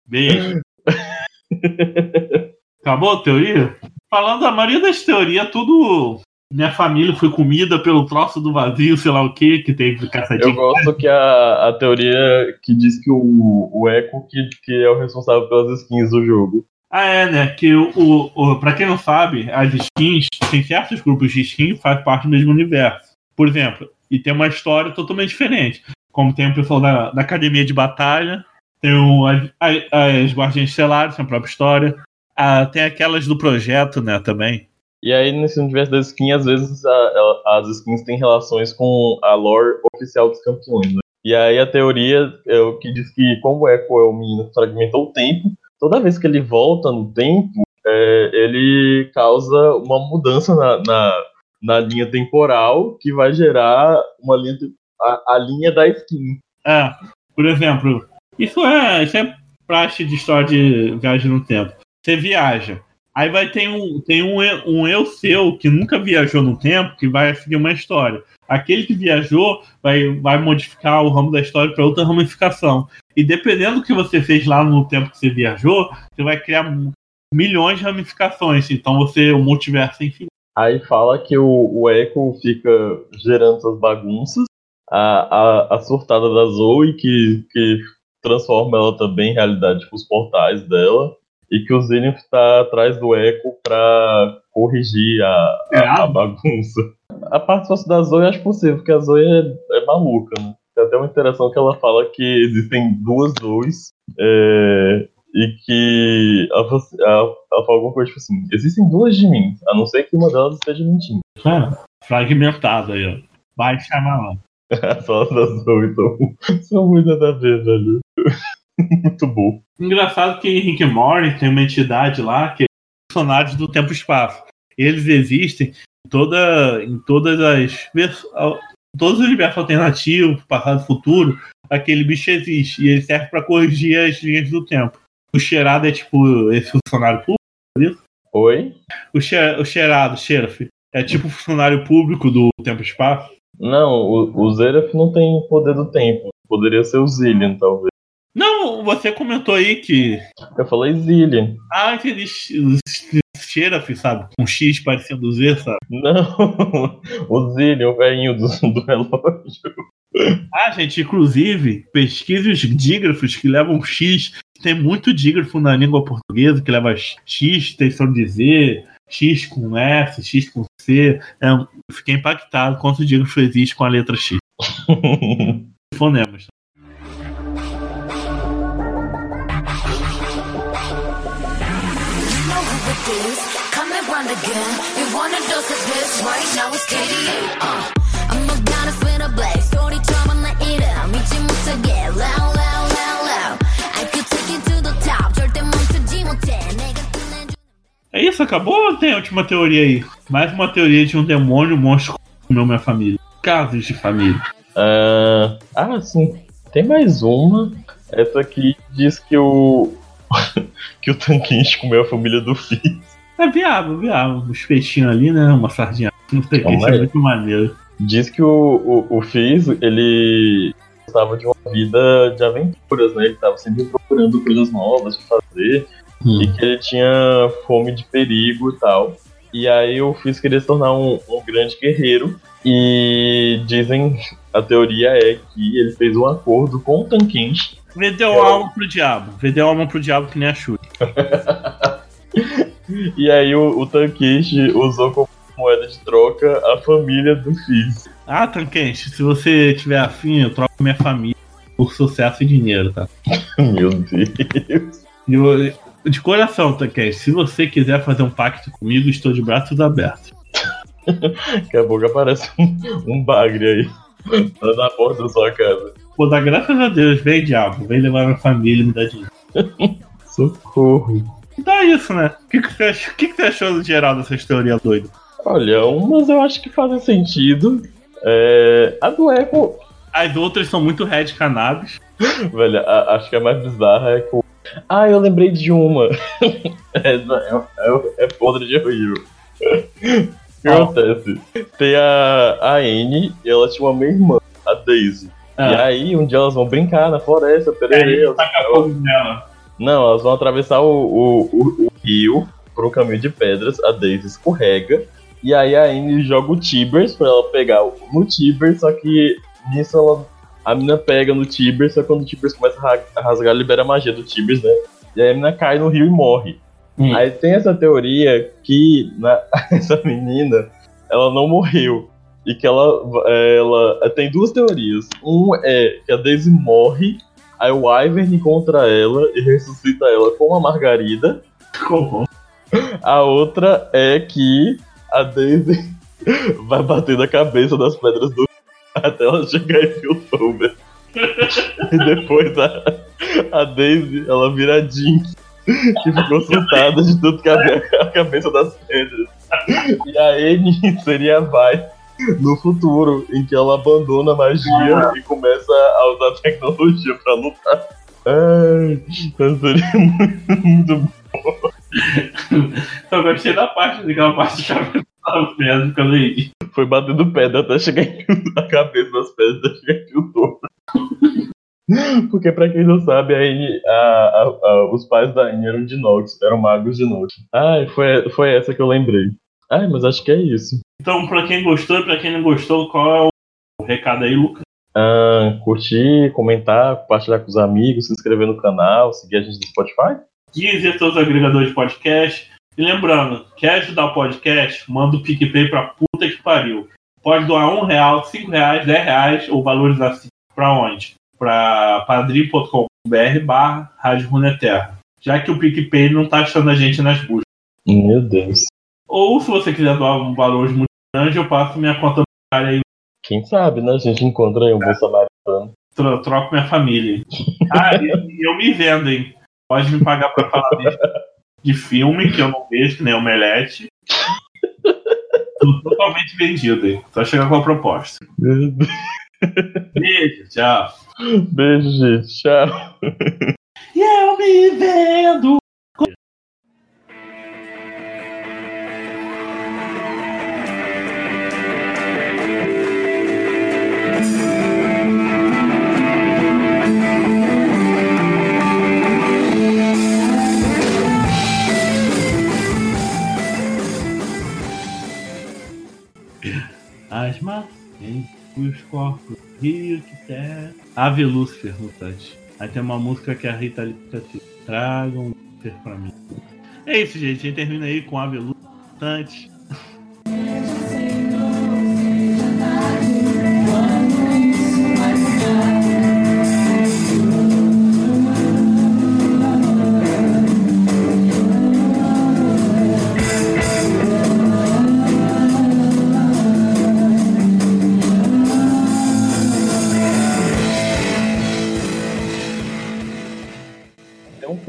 B: Beijo. Acabou a teoria? Falando, a maioria das teorias, tudo. Minha família foi comida pelo troço do vazio, sei lá o que, que teve
A: Eu
B: caçadinho.
A: gosto que a, a teoria que diz que o, o Echo que, que é o responsável pelas skins do jogo.
B: Ah, é, né? Que o, o, pra quem não sabe, as skins, tem certos grupos de skins que fazem parte do mesmo universo. Por exemplo, e tem uma história totalmente diferente. Como tem o pessoal da, da academia de batalha, tem o, as, as, guardiãs estelares, tem a própria história. Ah, tem aquelas do projeto, né, também.
A: E aí, nesse universo das skins, às vezes a- a- as skins têm relações com a lore oficial dos campeões. Né? E aí a teoria é o que diz que, como o Echo é o menino que fragmentou o tempo, toda vez que ele volta no tempo, é, ele causa uma mudança na, na, na linha temporal que vai gerar uma linha, a, a linha da skin.
B: É, por exemplo, isso é, isso é praxe de história de viagem no tempo. Você viaja. Aí vai ter um, tem um, um eu seu que nunca viajou no tempo que vai seguir uma história. Aquele que viajou vai, vai modificar o ramo da história para outra ramificação. E dependendo do que você fez lá no tempo que você viajou, você vai criar milhões de ramificações. Então você, o multiverso é infinito.
A: Aí fala que o, o Echo fica gerando essas bagunças. A, a, a surtada da Zoe, que, que transforma ela também em realidade com os portais dela. E que o Zenith tá atrás do Echo pra corrigir a,
B: É,
A: a, a bagunça. A participação da Zoe eu acho possível, porque a Zoe é, é maluca, né? Tem até uma interação que ela fala que existem duas Zoes. é, e que ela, assim- ela, ela fala alguma coisa tipo assim: existem duas de mim, a não ser que uma delas esteja mentindo.
B: É, fragmentado aí, ó. Vai chamar lá.
A: As falas da Zoe então, são muito nada a ver, velho. muito bom.
B: Engraçado que Rick Morty tem uma entidade lá que é personagens do tempo e espaço. Eles existem em, toda, em todas as todos os universos alternativos, passado e futuro. Aquele bicho existe e ele serve para corrigir as linhas do tempo. O cheirado é tipo esse funcionário público.
A: Oi?
B: O, che, o cheirado, sheriff, é tipo funcionário público do tempo e espaço.
A: Não, o, o Zeref não tem poder do tempo. Poderia ser o Zillion, talvez.
B: Não, você comentou aí que.
A: Eu falei Zillion.
B: Ah, aquele sh- sheriff, sabe? Com X parecendo Z, sabe?
A: Não, o Zillion, o velhinho do, do relógio.
B: Ah, gente, inclusive, pesquise os dígrafos que levam X. Tem muito dígrafo na língua portuguesa que leva X, tensão de Z, X com S, X com C. É, eu fiquei impactado quanto dígrafo existe com a letra X. Fonemas.
C: know who it is. Come and run again. You want a dose of this right now? It's KDA. Uh. I'm a goddess with a blaze. 소리처럼 나 이름 잊지 못하게. Loud, loud, loud, loud. I could take you to the top. 절대 멈추지 못해. 내가 끝내줘.
B: É isso, acabou ou tem a última teoria aí? Mais uma teoria de um demônio monstro que comeu minha família. Casos de família.
A: Ah, ah, sim. Tem mais uma. Essa aqui diz que o. que o Tanquinch comeu a família do Fizz.
B: É viável, viável. Os peixinhos ali, né? Uma sardinha. Não sei o que, isso
A: Calma
B: é muito maneiro.
A: Diz que o, o, o Fizz, ele gostava de uma vida de aventuras, né? Ele tava sempre procurando coisas novas pra fazer.
B: Hum.
A: E que ele tinha fome de perigo e tal. E aí o Fizz queria se tornar um, um grande guerreiro. E dizem, a teoria é que ele fez um acordo com o Tanquinch.
B: Vendeu
A: Eu-
B: alma pro diabo. Vendeu alma pro diabo que nem a Shuri.
A: E aí o, o usou como moeda de troca a família do Fizz.
B: Ah, Tanquenche, se você tiver afim, eu troco minha família por sucesso e dinheiro, tá?
A: Meu Deus.
B: Eu- de coração, Tanquenche, se você quiser fazer um pacto comigo, estou de braços abertos.
A: Daqui a pouco aparece um, um bagre aí. Tá na porta da sua casa.
B: Pô, dá graças a Deus, vem diabo, vem levar minha família e me dar dinheiro.
A: Socorro.
B: Então é isso, né? O que, que, você, achou, que, que você achou no geral dessas teorias doidas?
A: Olha, umas eu acho que fazem sentido. É, a do Apple,
B: As outras são muito red cannabis.
A: velho, a- acho que a mais bizarra é que. Ah, eu lembrei de uma. é, é, é, é podre de horrível. O que acontece? Tem a, a Anne e ela tinha uma meia-irmã, a Daisy. E
B: Ah,
A: aí, um dia elas vão brincar na floresta, pererê, elas-. Não, elas vão atravessar o, o, o- o rio por um caminho de pedras, a Daisy escorrega, e aí a Anne joga o Tibers pra ela pegar no Tibers, só que nisso ela, a mina pega no Tibers, só que quando o Tibers começa a rasgar, libera a magia do Tibers, né? E aí a mina cai no rio e morre.
B: Hum.
A: Aí tem essa teoria que na- essa menina, ela não morreu. E que ela, ela. Tem duas teorias. Um é que a Daisy morre Aí o Ivern encontra ela e ressuscita ela com a Margarida.
B: Como?
A: A outra é que a Daisy vai bater na cabeça das pedras do até ela chegar em Piltover. e depois a, a Daisy, ela vira a Jinx, que ficou assustada de tudo que havia a cabeça das pedras. E a N seria a Vai no futuro, em que ela abandona a magia e começa a usar tecnologia pra lutar. Ai, então seria muito, muito
B: Eu gostei da parte, daquela parte de cabeça da pedra que eu leí.
A: Foi batendo pedra até chegar em a cabeça das pedras até chegar em Piltover. Porque pra quem não sabe, a Anne- a- a- a- os pais da Anne eram de Nox, eram magos de Nox. Ai, foi, foi essa que eu lembrei. Ai, mas acho que é isso.
B: Então, pra quem gostou e pra quem não gostou, qual é o recado aí, Lucas?
A: Ah, curtir, comentar, compartilhar com os amigos, se inscrever no canal, seguir a gente no Spotify.
B: Deezer, todos os agregadores de podcast. E lembrando, quer ajudar o podcast? Manda o PicPay pra puta que pariu. Pode doar um real, cinco reais, dez reais ou valores assim. Pra onde? Pra padrim.com.br barra Rádio Runeterra. Já que o PicPay não tá achando a gente nas buscas.
A: Meu Deus.
B: Ou se você quiser doar um valor muito grande, eu passo minha conta bancária aí,
A: Quem sabe, né? A gente encontra aí um samaritano.
B: tro- troco minha família. Ah, e, eu me vendo, hein? Pode me pagar pra falar de, de filme que eu não vejo, que nem Omelete. Tô totalmente vendido, hein? Só chegar com a proposta. Beijo, tchau.
A: Beijo, gente. Tchau.
B: E eu me vendo. Os corpos, rio de terra. Ave Lúcifer, mutante. Aí tem uma música que a Rita ali fica assim: Tragam Lúcifer pra mim. É isso, gente. A gente termina aí com Ave Lúcifer.
A: Tem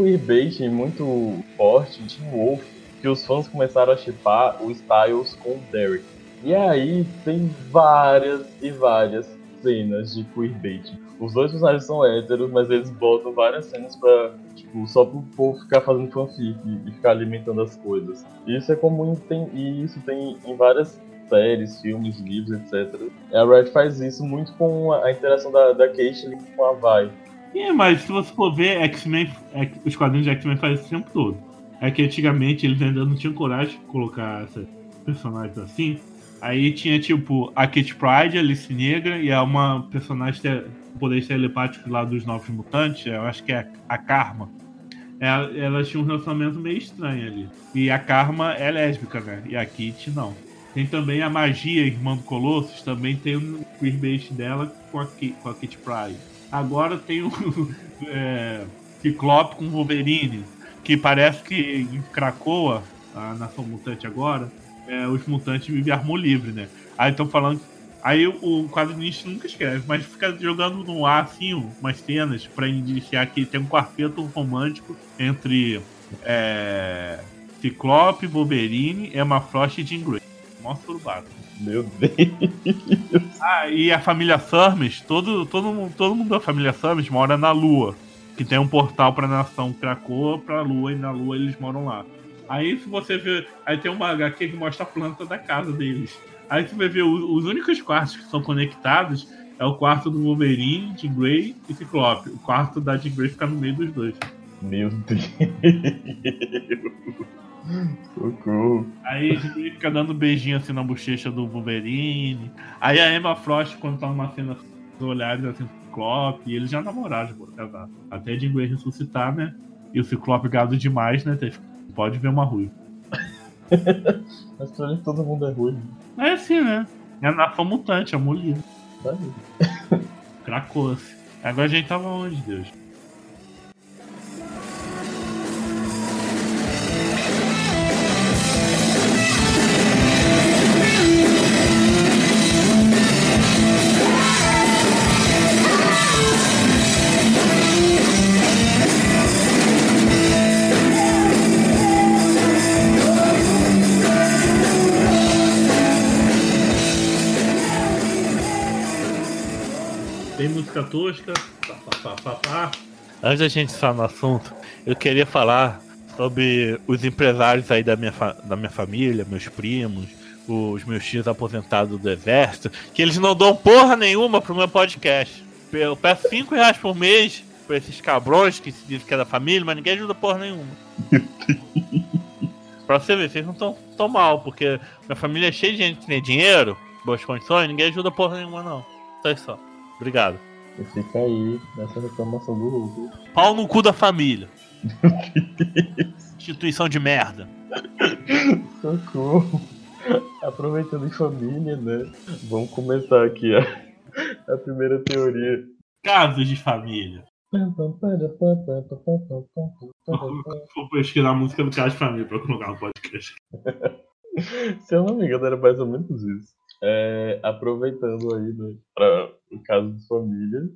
A: queerbait muito forte de Wolf que os fãs começaram a chipar o Styles com o Derek. E aí tem várias e várias cenas de queerbait. Os dois personagens são héteros, mas eles botam várias cenas pra, tipo, só pro povo ficar fazendo fanfic e ficar alimentando as coisas. E isso é comum tem, e isso tem em várias séries, filmes, livros, etc. A Red faz isso muito com a, a interação da, da Caitlyn com a Vi.
B: É, mas se você for ver, X-Men, X- os quadrinhos de X-Men fazem o tempo todo. é que antigamente eles ainda não tinham coragem de colocar esses personagens assim. Aí tinha tipo a Kate Pride, a Alice Negra e é uma personagem te- poder telepático lá dos Novos Mutantes, eu acho que é a Karma. Ela- Elas tinham um relacionamento meio estranho ali. E a Karma é lésbica, né? E a Kate não. Tem também a Magia, irmã do Colossus, também tem um queerbait dela com a, com a Kate Pride. Agora tem o é, Ciclope com Wolverine, que parece que em Krakoa, a nação mutante agora, é, os mutantes vivem armor livre, né? Aí estão falando. Aí o, quadrinista nunca escreve, mas fica jogando no ar assim umas cenas pra iniciar que tem um quarteto romântico entre é, Ciclope, Wolverine, Emma Frost e Jean Grey. Mostra o barco.
A: Meu Deus.
B: Ah, e a família Summers, todo, todo, mundo- todo mundo da família Summers mora na Lua. Que tem um portal pra nação Krakoa, pra Lua, e na Lua eles moram lá. Aí se você ver. Aí tem uma HQ que mostra a planta da casa deles. Aí você vai ver os únicos quartos que são conectados é o quarto do Wolverine, de Grey e Ciclope. O quarto da Jean Grey fica no meio dos dois.
A: Meu Deus. Socorro.
B: Aí Grey fica dando beijinho assim na bochecha do Wolverine. Aí a Emma Frost, quando tá numa cena dos olhares assim, pro Ciclope, e eles já namoraram, já casar. Até a Jean Grey ressuscitar, né? E o Ciclope gado demais, né? Tem- Pode ver uma ruim.
A: Mas pra ele todo mundo é ruim.
B: É assim, né? É a nação mutante, amor livre.
A: Tá.
B: Cracou-se. Agora a gente tava onde, Deus? Antes da gente entrar no assunto, eu queria falar sobre os empresários aí da minha, da minha família, meus primos, os meus tios aposentados do exército, que eles não dão porra nenhuma pro meu podcast. Eu peço 5 reais por mês pra esses cabrões que se dizem que é da família, mas ninguém ajuda porra nenhuma. pra você ver, vocês não estão tão mal, porque minha família é cheia de gente que tem dinheiro, boas condições, ninguém ajuda porra nenhuma, não. Só isso só. Obrigado.
A: E fica aí nessa reclamação do Hulk.
B: Pau no cu da família. Instituição de merda.
A: Socorro. Aproveitando em família, né? Vamos começar aqui a, a primeira teoria.
B: Casos de família. Vou pesquisar a música do Caso de Família pra colocar no podcast.
A: Se eu não me engano, era mais ou menos isso. É, aproveitando aí, né, para o caso de família,